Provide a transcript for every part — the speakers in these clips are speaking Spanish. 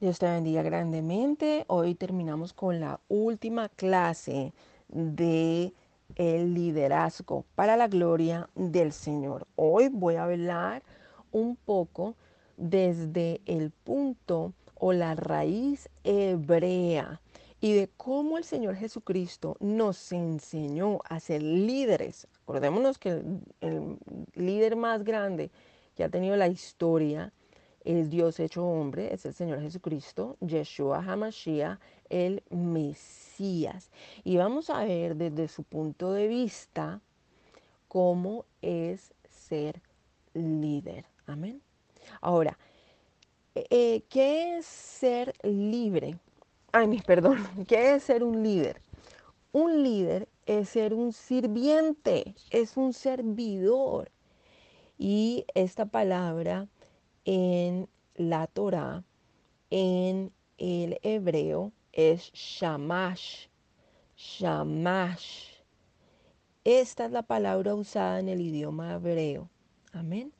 Dios te bendiga grandemente. Hoy terminamos con la última clase de el liderazgo para la gloria del Señor. Hoy voy a hablar un poco desde el punto o la raíz hebrea y de cómo el Señor Jesucristo nos enseñó a ser líderes. Acordémonos que el, el líder más grande que ha tenido la historia el Dios hecho hombre, es el Señor Jesucristo, Yeshua HaMashiach, el Mesías. Y vamos a ver desde su punto de vista cómo es ser líder. Amén. Ahora, eh, ¿qué es ser libre? Ay, mi perdón, ¿qué es ser un líder? Un líder es ser un sirviente, es un servidor. Y esta palabra en la Torah, en el hebreo, es shamash. Shamash. Esta es la palabra usada en el idioma hebreo. Amén.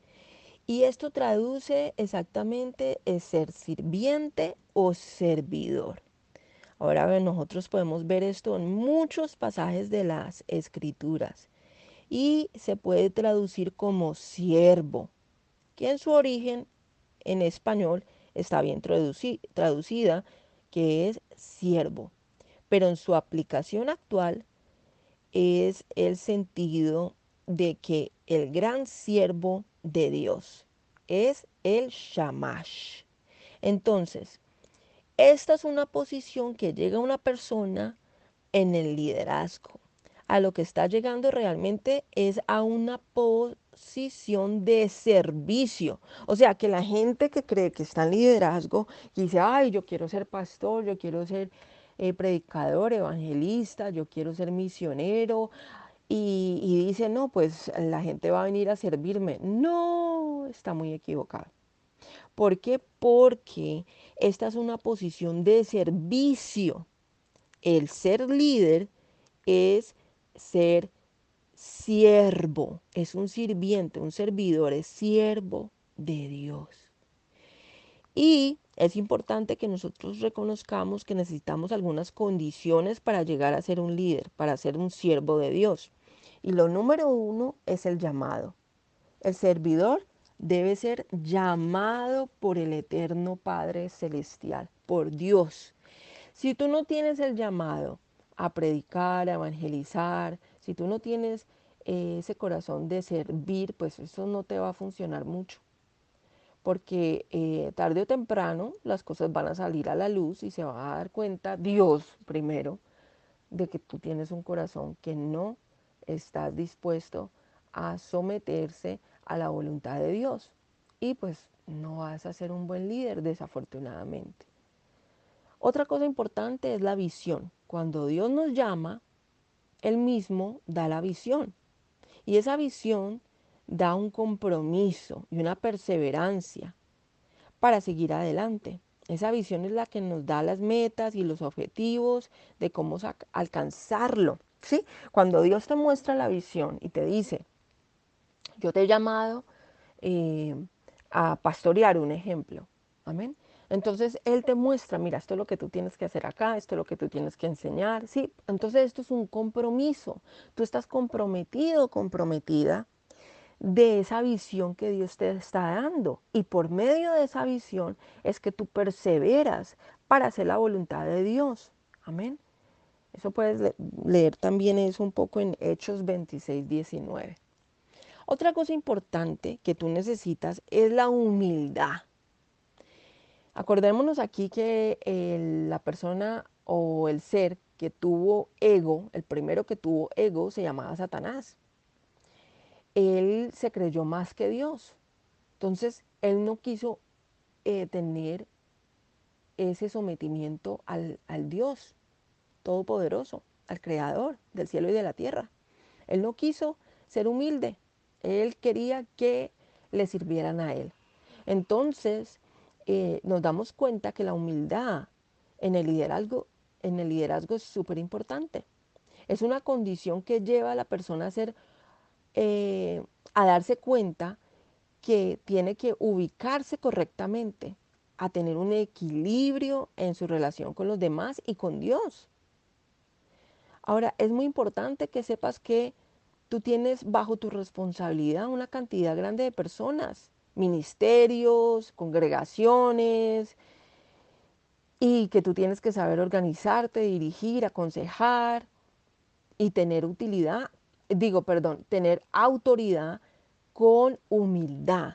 Y esto traduce exactamente es ser sirviente o servidor. Ahora nosotros podemos ver esto en muchos pasajes de las escrituras y se puede traducir como siervo, que en su origen en español está bien traducida, que es siervo, pero en su aplicación actual es el sentido de que el gran siervo de Dios es el shamash. Entonces, esta es una posición que llega una persona en el liderazgo. A lo que está llegando realmente es a una posición posición de servicio. O sea, que la gente que cree que está en liderazgo y dice, ay, yo quiero ser pastor, yo quiero ser eh, predicador, evangelista, yo quiero ser misionero. Y, y dice, no, pues la gente va a venir a servirme. No, está muy equivocado. ¿Por qué? Porque esta es una posición de servicio. El ser líder es ser siervo, es un sirviente, un servidor, es siervo de Dios. Y es importante que nosotros reconozcamos que necesitamos algunas condiciones para llegar a ser un líder, para ser un siervo de Dios. Y lo número uno es el llamado. El servidor debe ser llamado por el eterno Padre Celestial, por Dios. Si tú no tienes el llamado a predicar, a evangelizar, si tú no tienes eh, ese corazón de servir, pues eso no te va a funcionar mucho. Porque eh, tarde o temprano las cosas van a salir a la luz y se va a dar cuenta Dios primero de que tú tienes un corazón que no estás dispuesto a someterse a la voluntad de Dios. Y pues no vas a ser un buen líder, desafortunadamente. Otra cosa importante es la visión. Cuando Dios nos llama, él mismo da la visión. Y esa visión da un compromiso y una perseverancia para seguir adelante. Esa visión es la que nos da las metas y los objetivos de cómo alcanzarlo. ¿sí? Cuando Dios te muestra la visión y te dice, yo te he llamado eh, a pastorear un ejemplo. Amén. Entonces Él te muestra, mira, esto es lo que tú tienes que hacer acá, esto es lo que tú tienes que enseñar, ¿sí? Entonces esto es un compromiso. Tú estás comprometido, comprometida de esa visión que Dios te está dando. Y por medio de esa visión es que tú perseveras para hacer la voluntad de Dios. Amén. Eso puedes leer también eso un poco en Hechos 26, 19. Otra cosa importante que tú necesitas es la humildad. Acordémonos aquí que la persona o el ser que tuvo ego, el primero que tuvo ego, se llamaba Satanás. Él se creyó más que Dios. Entonces, él no quiso eh, tener ese sometimiento al, al Dios Todopoderoso, al Creador del cielo y de la tierra. Él no quiso ser humilde. Él quería que le sirvieran a él. Entonces, eh, nos damos cuenta que la humildad en el liderazgo, en el liderazgo es súper importante. Es una condición que lleva a la persona a ser, eh, a darse cuenta que tiene que ubicarse correctamente a tener un equilibrio en su relación con los demás y con Dios. Ahora, es muy importante que sepas que tú tienes bajo tu responsabilidad una cantidad grande de personas, ministerios, congregaciones, y que tú tienes que saber organizarte, dirigir, aconsejar y tener utilidad, digo, perdón, tener autoridad con humildad.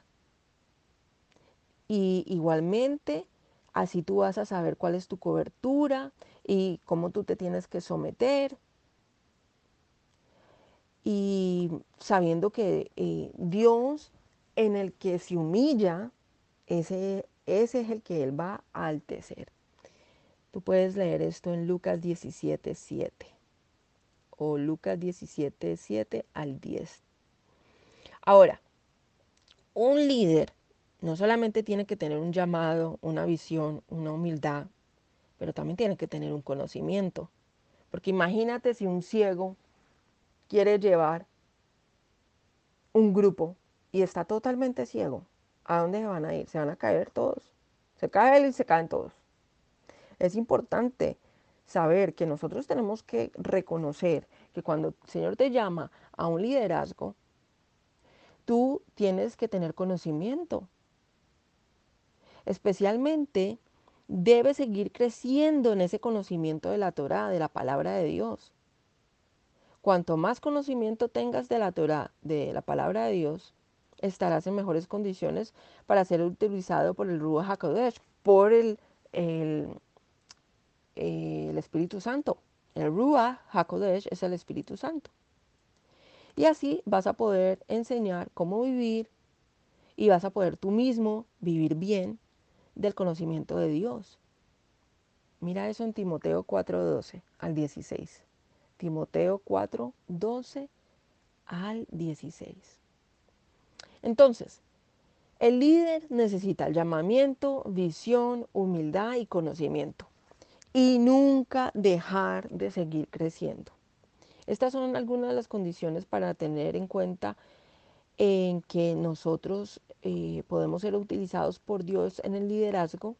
Y igualmente, así tú vas a saber cuál es tu cobertura y cómo tú te tienes que someter. Y sabiendo que eh, Dios en el que se humilla, ese, ese es el que Él va a altecer. Tú puedes leer esto en Lucas 17, 7 o Lucas 17, 7 al 10. Ahora, un líder no solamente tiene que tener un llamado, una visión, una humildad, pero también tiene que tener un conocimiento. Porque imagínate si un ciego quiere llevar un grupo y está totalmente ciego. ¿A dónde se van a ir? Se van a caer todos. Se cae él y se caen todos. Es importante saber que nosotros tenemos que reconocer que cuando el Señor te llama a un liderazgo, tú tienes que tener conocimiento. Especialmente debes seguir creciendo en ese conocimiento de la Torah, de la palabra de Dios. Cuanto más conocimiento tengas de la Torah, de la palabra de Dios, estarás en mejores condiciones para ser utilizado por el Ruach HaKodesh, por el, el, el Espíritu Santo. El Ruach HaKodesh es el Espíritu Santo. Y así vas a poder enseñar cómo vivir y vas a poder tú mismo vivir bien del conocimiento de Dios. Mira eso en Timoteo 4:12 al 16. Timoteo 4:12 al 16. Entonces, el líder necesita llamamiento, visión, humildad y conocimiento. Y nunca dejar de seguir creciendo. Estas son algunas de las condiciones para tener en cuenta en que nosotros eh, podemos ser utilizados por Dios en el liderazgo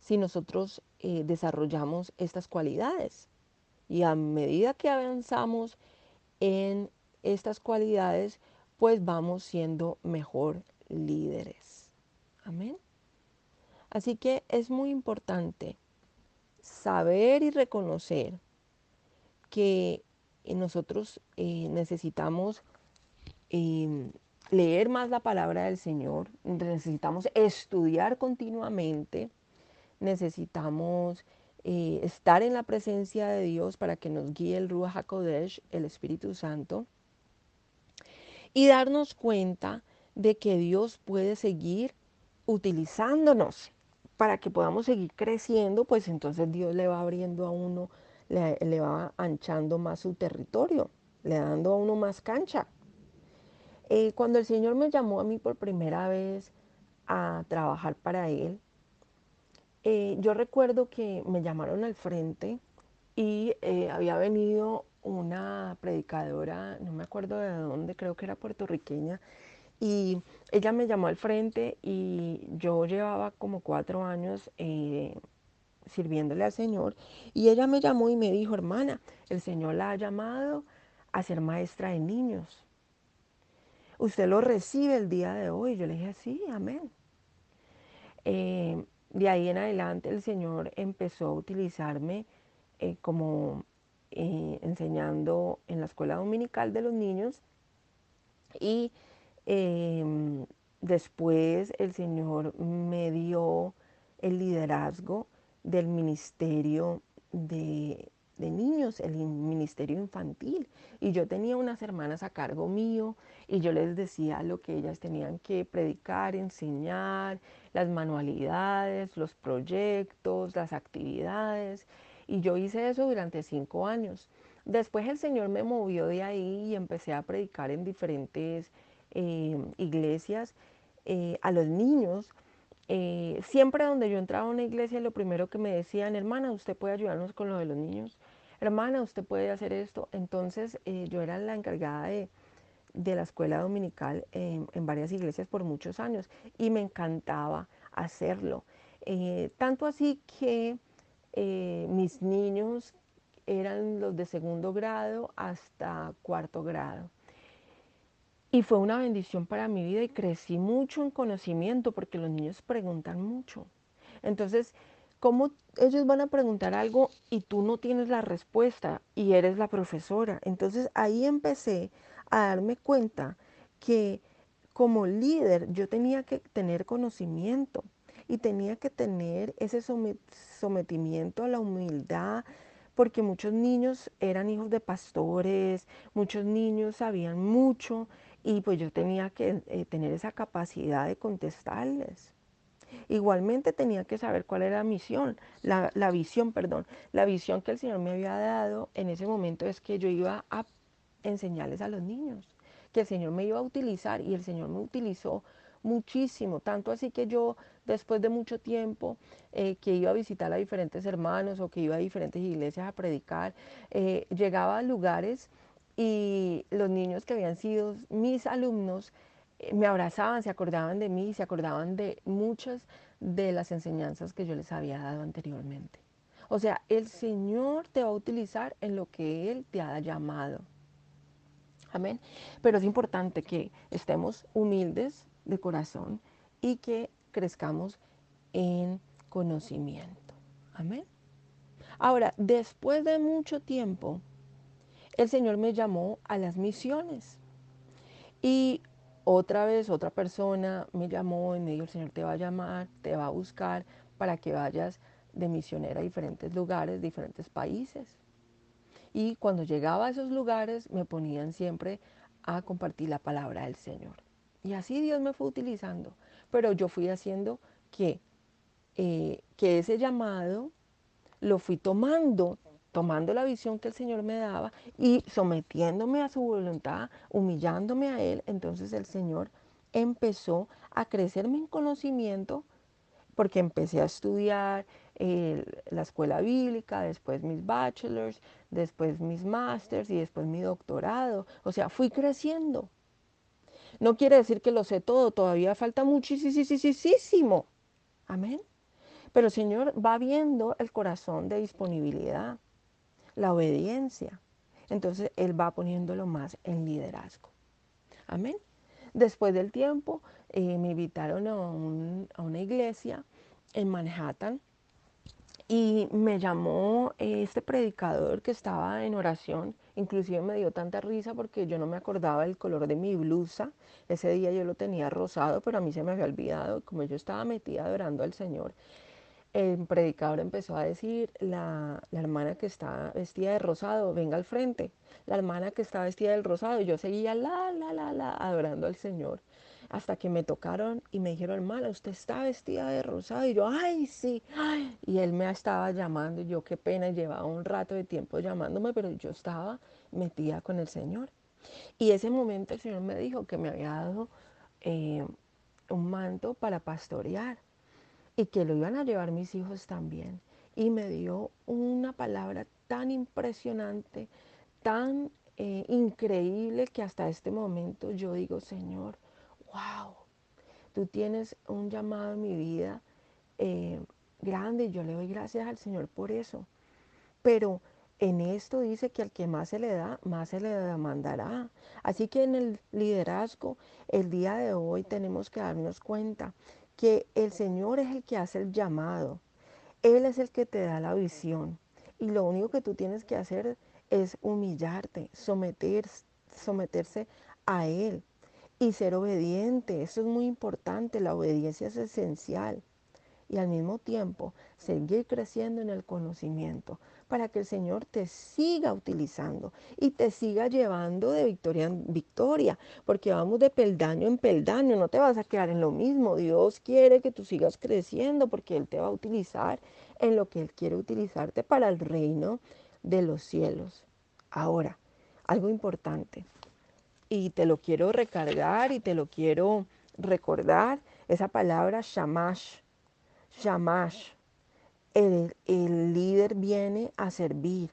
si nosotros eh, desarrollamos estas cualidades. Y a medida que avanzamos en estas cualidades, pues vamos siendo mejor líderes. Amén. Así que es muy importante saber y reconocer que nosotros eh, necesitamos em, leer más la palabra del Señor, necesitamos estudiar continuamente, necesitamos eh, estar en la presencia de Dios para que nos guíe el Ruach HaKodesh, el Espíritu Santo, y darnos cuenta de que Dios puede seguir utilizándonos para que podamos seguir creciendo, pues entonces Dios le va abriendo a uno, le, va anchando más su territorio, le dando a uno más cancha. Eh, cuando el Señor me llamó a mí por primera vez a trabajar para Él, eh, yo recuerdo que me llamaron al frente y eh, había venido una predicadora, no me acuerdo de dónde, creo que era puertorriqueña, y ella me llamó al frente y yo llevaba como cuatro años sirviéndole al Señor y ella me llamó y me dijo, hermana, el Señor la ha llamado a ser maestra de niños usted lo recibe el día de hoy. Yo le dije, sí, amén. Eh, de ahí en adelante el Señor empezó a utilizarme eh, como eh, enseñando en la escuela dominical de los niños y em, después el Señor me dio el liderazgo del ministerio de, de niños, el ministerio infantil. Y yo tenía unas hermanas a cargo mío y yo les decía lo que ellas tenían que predicar, enseñar, las manualidades, los proyectos, las actividades. Y yo hice eso durante cinco años. Después el Señor me movió de ahí y empecé a predicar en diferentes eh, iglesias eh, a los niños. Eh, siempre donde yo entraba a una iglesia, lo primero que me decían, hermana, usted puede ayudarnos con lo de los niños. Hermana, usted puede hacer esto. Entonces yo era la encargada de, de la escuela dominical en, varias iglesias por muchos años y me encantaba hacerlo. Tanto así que eh, mis niños eran los de segundo grado hasta cuarto grado. Y fue una bendición para mi vida y crecí mucho en conocimiento porque los niños preguntan mucho. Entonces, ¿cómo ellos van a preguntar algo y tú no tienes la respuesta y eres la profesora? Entonces ahí empecé a darme cuenta que como líder yo tenía que tener conocimiento y tenía que tener ese sometimiento a la humildad, porque muchos niños eran hijos de pastores, muchos niños sabían mucho y pues yo tenía que eh, tener esa capacidad de contestarles. Igualmente tenía que saber cuál era la misión, la, la, visión, perdón. La visión que el Señor me había dado en ese momento es que yo iba a enseñarles a los niños, que el Señor me iba a utilizar y el Señor me utilizó muchísimo, tanto así que yo después de mucho tiempo eh, que iba a visitar a diferentes hermanos o que iba a diferentes iglesias a predicar, eh, llegaba a lugares y los niños que habían sido mis alumnos eh, me abrazaban, se acordaban de mí, se acordaban de muchas de las enseñanzas que yo les había dado anteriormente. O sea, el Señor te va a utilizar en lo que Él te ha llamado. Amén. Pero es importante que estemos humildes de corazón y que crezcamos en conocimiento. Amén. Ahora, después de mucho tiempo, el Señor me llamó a las misiones. Y otra vez otra persona me llamó y me dijo, el Señor te va a llamar, te va a buscar para que vayas de misionera a diferentes lugares, diferentes países. Y cuando llegaba a esos lugares me ponían siempre a compartir la palabra del Señor. Y así Dios me fue utilizando. Pero yo fui haciendo que, eh, que ese llamado lo fui tomando tomando la visión que el Señor me daba y sometiéndome a su voluntad, humillándome a Él, entonces el Señor empezó a crecerme en conocimiento porque empecé a estudiar eh, la escuela bíblica, después mis bachelors, después mis masters y después mi doctorado. O sea, fui creciendo. No quiere decir que lo sé todo, todavía falta muchísimo. Amén. Pero el Señor va viendo el corazón de disponibilidad la obediencia. Entonces Él va poniéndolo más en liderazgo. Amén. Después del tiempo eh, me invitaron a, una iglesia en Manhattan y me llamó este predicador que estaba en oración. Inclusive me dio tanta risa porque yo no me acordaba del color de mi blusa. Ese día yo lo tenía rosado, pero a mí se me había olvidado. Como yo estaba metida adorando al Señor, el predicador empezó a decir, la, hermana que está vestida de rosado, venga al frente. La hermana que está vestida del rosado, yo seguía la, la, la, la, adorando al Señor. Hasta que me tocaron y me dijeron, hermana, usted está vestida de rosado. Y yo, ay, sí. Y él me estaba llamando. Y yo, qué pena, llevaba un rato de tiempo llamándome, pero yo estaba metida con el Señor. Y ese momento el Señor me dijo que me había dado eh, un manto para pastorear y que lo iban a llevar mis hijos también. Y me dio una palabra tan impresionante, tan eh, increíble que hasta este momento yo digo, Señor, wow, tú tienes un llamado en mi vida eh, grande y yo le doy gracias al Señor por eso. Pero en esto dice que al que más se le da, más se le demandará. Así que en el liderazgo, el día de hoy tenemos que darnos cuenta que el Señor es el que hace el llamado. Él es el que te da la visión. Y lo único que tú tienes que hacer es humillarte, someter, someterse a Él y ser obediente. Eso es muy importante. La obediencia es esencial. Y al mismo tiempo seguir creciendo en el conocimiento para que el Señor te siga utilizando y te siga llevando de victoria en victoria, porque vamos de peldaño en peldaño, no te vas a quedar en lo mismo. Dios quiere que tú sigas creciendo porque Él te va a utilizar en lo que Él quiere utilizarte para el reino de los cielos. Ahora, algo importante, y te lo quiero recargar y te lo quiero recordar, esa palabra shamash, shamash, el, líder viene a servir,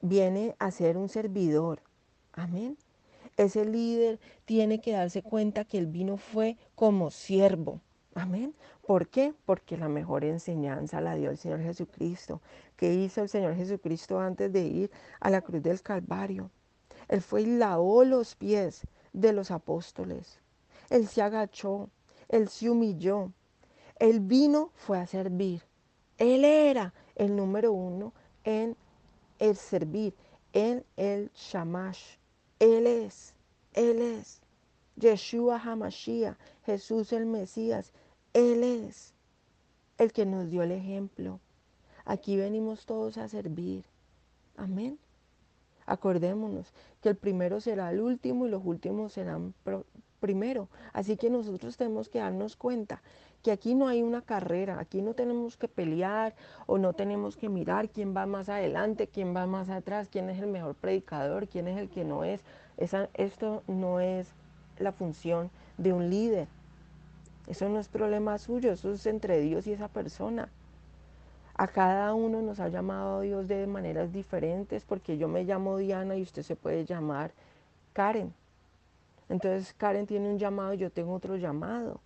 viene a ser un servidor. Amén. Ese líder tiene que darse cuenta que el vino fue como siervo. Amén. ¿Por qué? Porque la mejor enseñanza la dio el Señor Jesucristo. ¿Qué hizo el Señor Jesucristo antes de ir a la cruz del Calvario? Él fue y lavó los pies de los apóstoles. Él se agachó, él se humilló. Él vino fue a servir. Él era el número uno en el servir, en el shamash. Él es, Él es. Yeshua Hamashiach, Jesús el Mesías, Él es el que nos dio el ejemplo. Aquí venimos todos a servir. Amén. Acordémonos que el primero será el último y los últimos serán primero. Así que nosotros tenemos que darnos cuenta que aquí no hay una carrera, aquí no tenemos que pelear o no tenemos que mirar quién va más adelante, quién va más atrás, quién es el mejor predicador, quién es el que no es. esto no es la función de un líder. Eso no es problema suyo, eso es entre Dios y esa persona. A cada uno nos ha llamado Dios de maneras diferentes, porque yo me llamo Diana y usted se puede llamar Karen. Entonces Karen tiene un llamado, yo tengo otro llamado.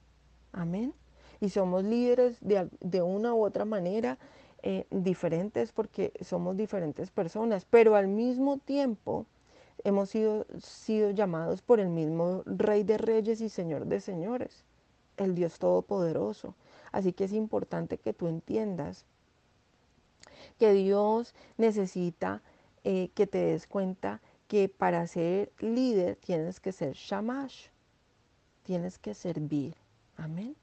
Amén. Y somos líderes de, una u otra manera eh, diferentes porque somos diferentes personas, pero al mismo tiempo hemos sido, sido llamados por el mismo Rey de Reyes y Señor de Señores, el Dios Todopoderoso. Así que es importante que tú entiendas que Dios necesita eh, que te des cuenta que para ser líder tienes que ser shamash, tienes que servir. Amén.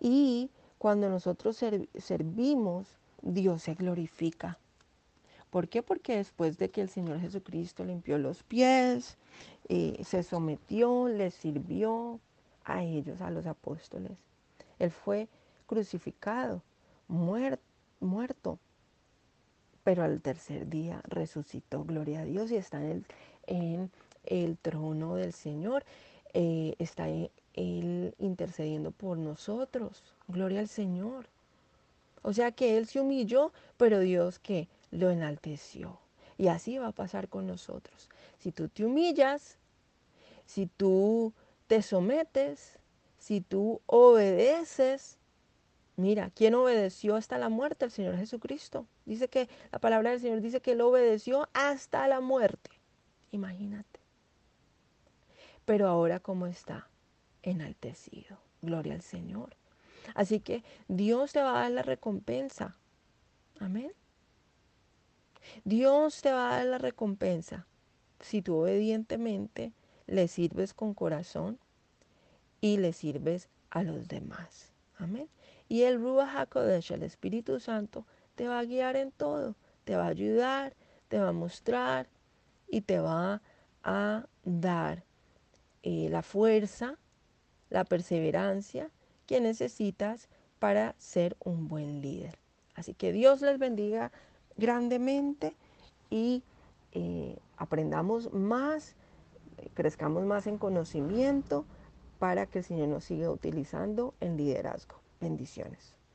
Y cuando nosotros servimos, Dios se glorifica. ¿Por qué? Porque después de que el Señor Jesucristo limpió los pies, eh, se sometió, les sirvió a ellos, a los apóstoles. Él fue crucificado, muerto, pero al tercer día resucitó, gloria a Dios, y está en el, trono del Señor, eh, está Él intercediendo por nosotros, gloria al Señor. O sea que Él se humilló, pero Dios que lo enalteció. Y así va a pasar con nosotros. Si tú te humillas, si tú te sometes, si tú obedeces, mira, ¿quién obedeció hasta la muerte? El Señor Jesucristo. Dice que la palabra del Señor dice que Él obedeció hasta la muerte. Imagínate. Pero ahora, ¿cómo está? Enaltecido. Gloria al Señor. Así que Dios te va a dar la recompensa. Amén. Dios te va a dar la recompensa si tú obedientemente le sirves con corazón y le sirves a los demás. Amén. Y el Ruach HaKodesh, el Espíritu Santo, te va a guiar en todo, te va a ayudar, te va a mostrar y te va a dar eh, la fuerza, la perseverancia que necesitas para ser un buen líder. Así que Dios les bendiga grandemente y eh, aprendamos más, crezcamos más en conocimiento para que el Señor nos siga utilizando en liderazgo. Bendiciones.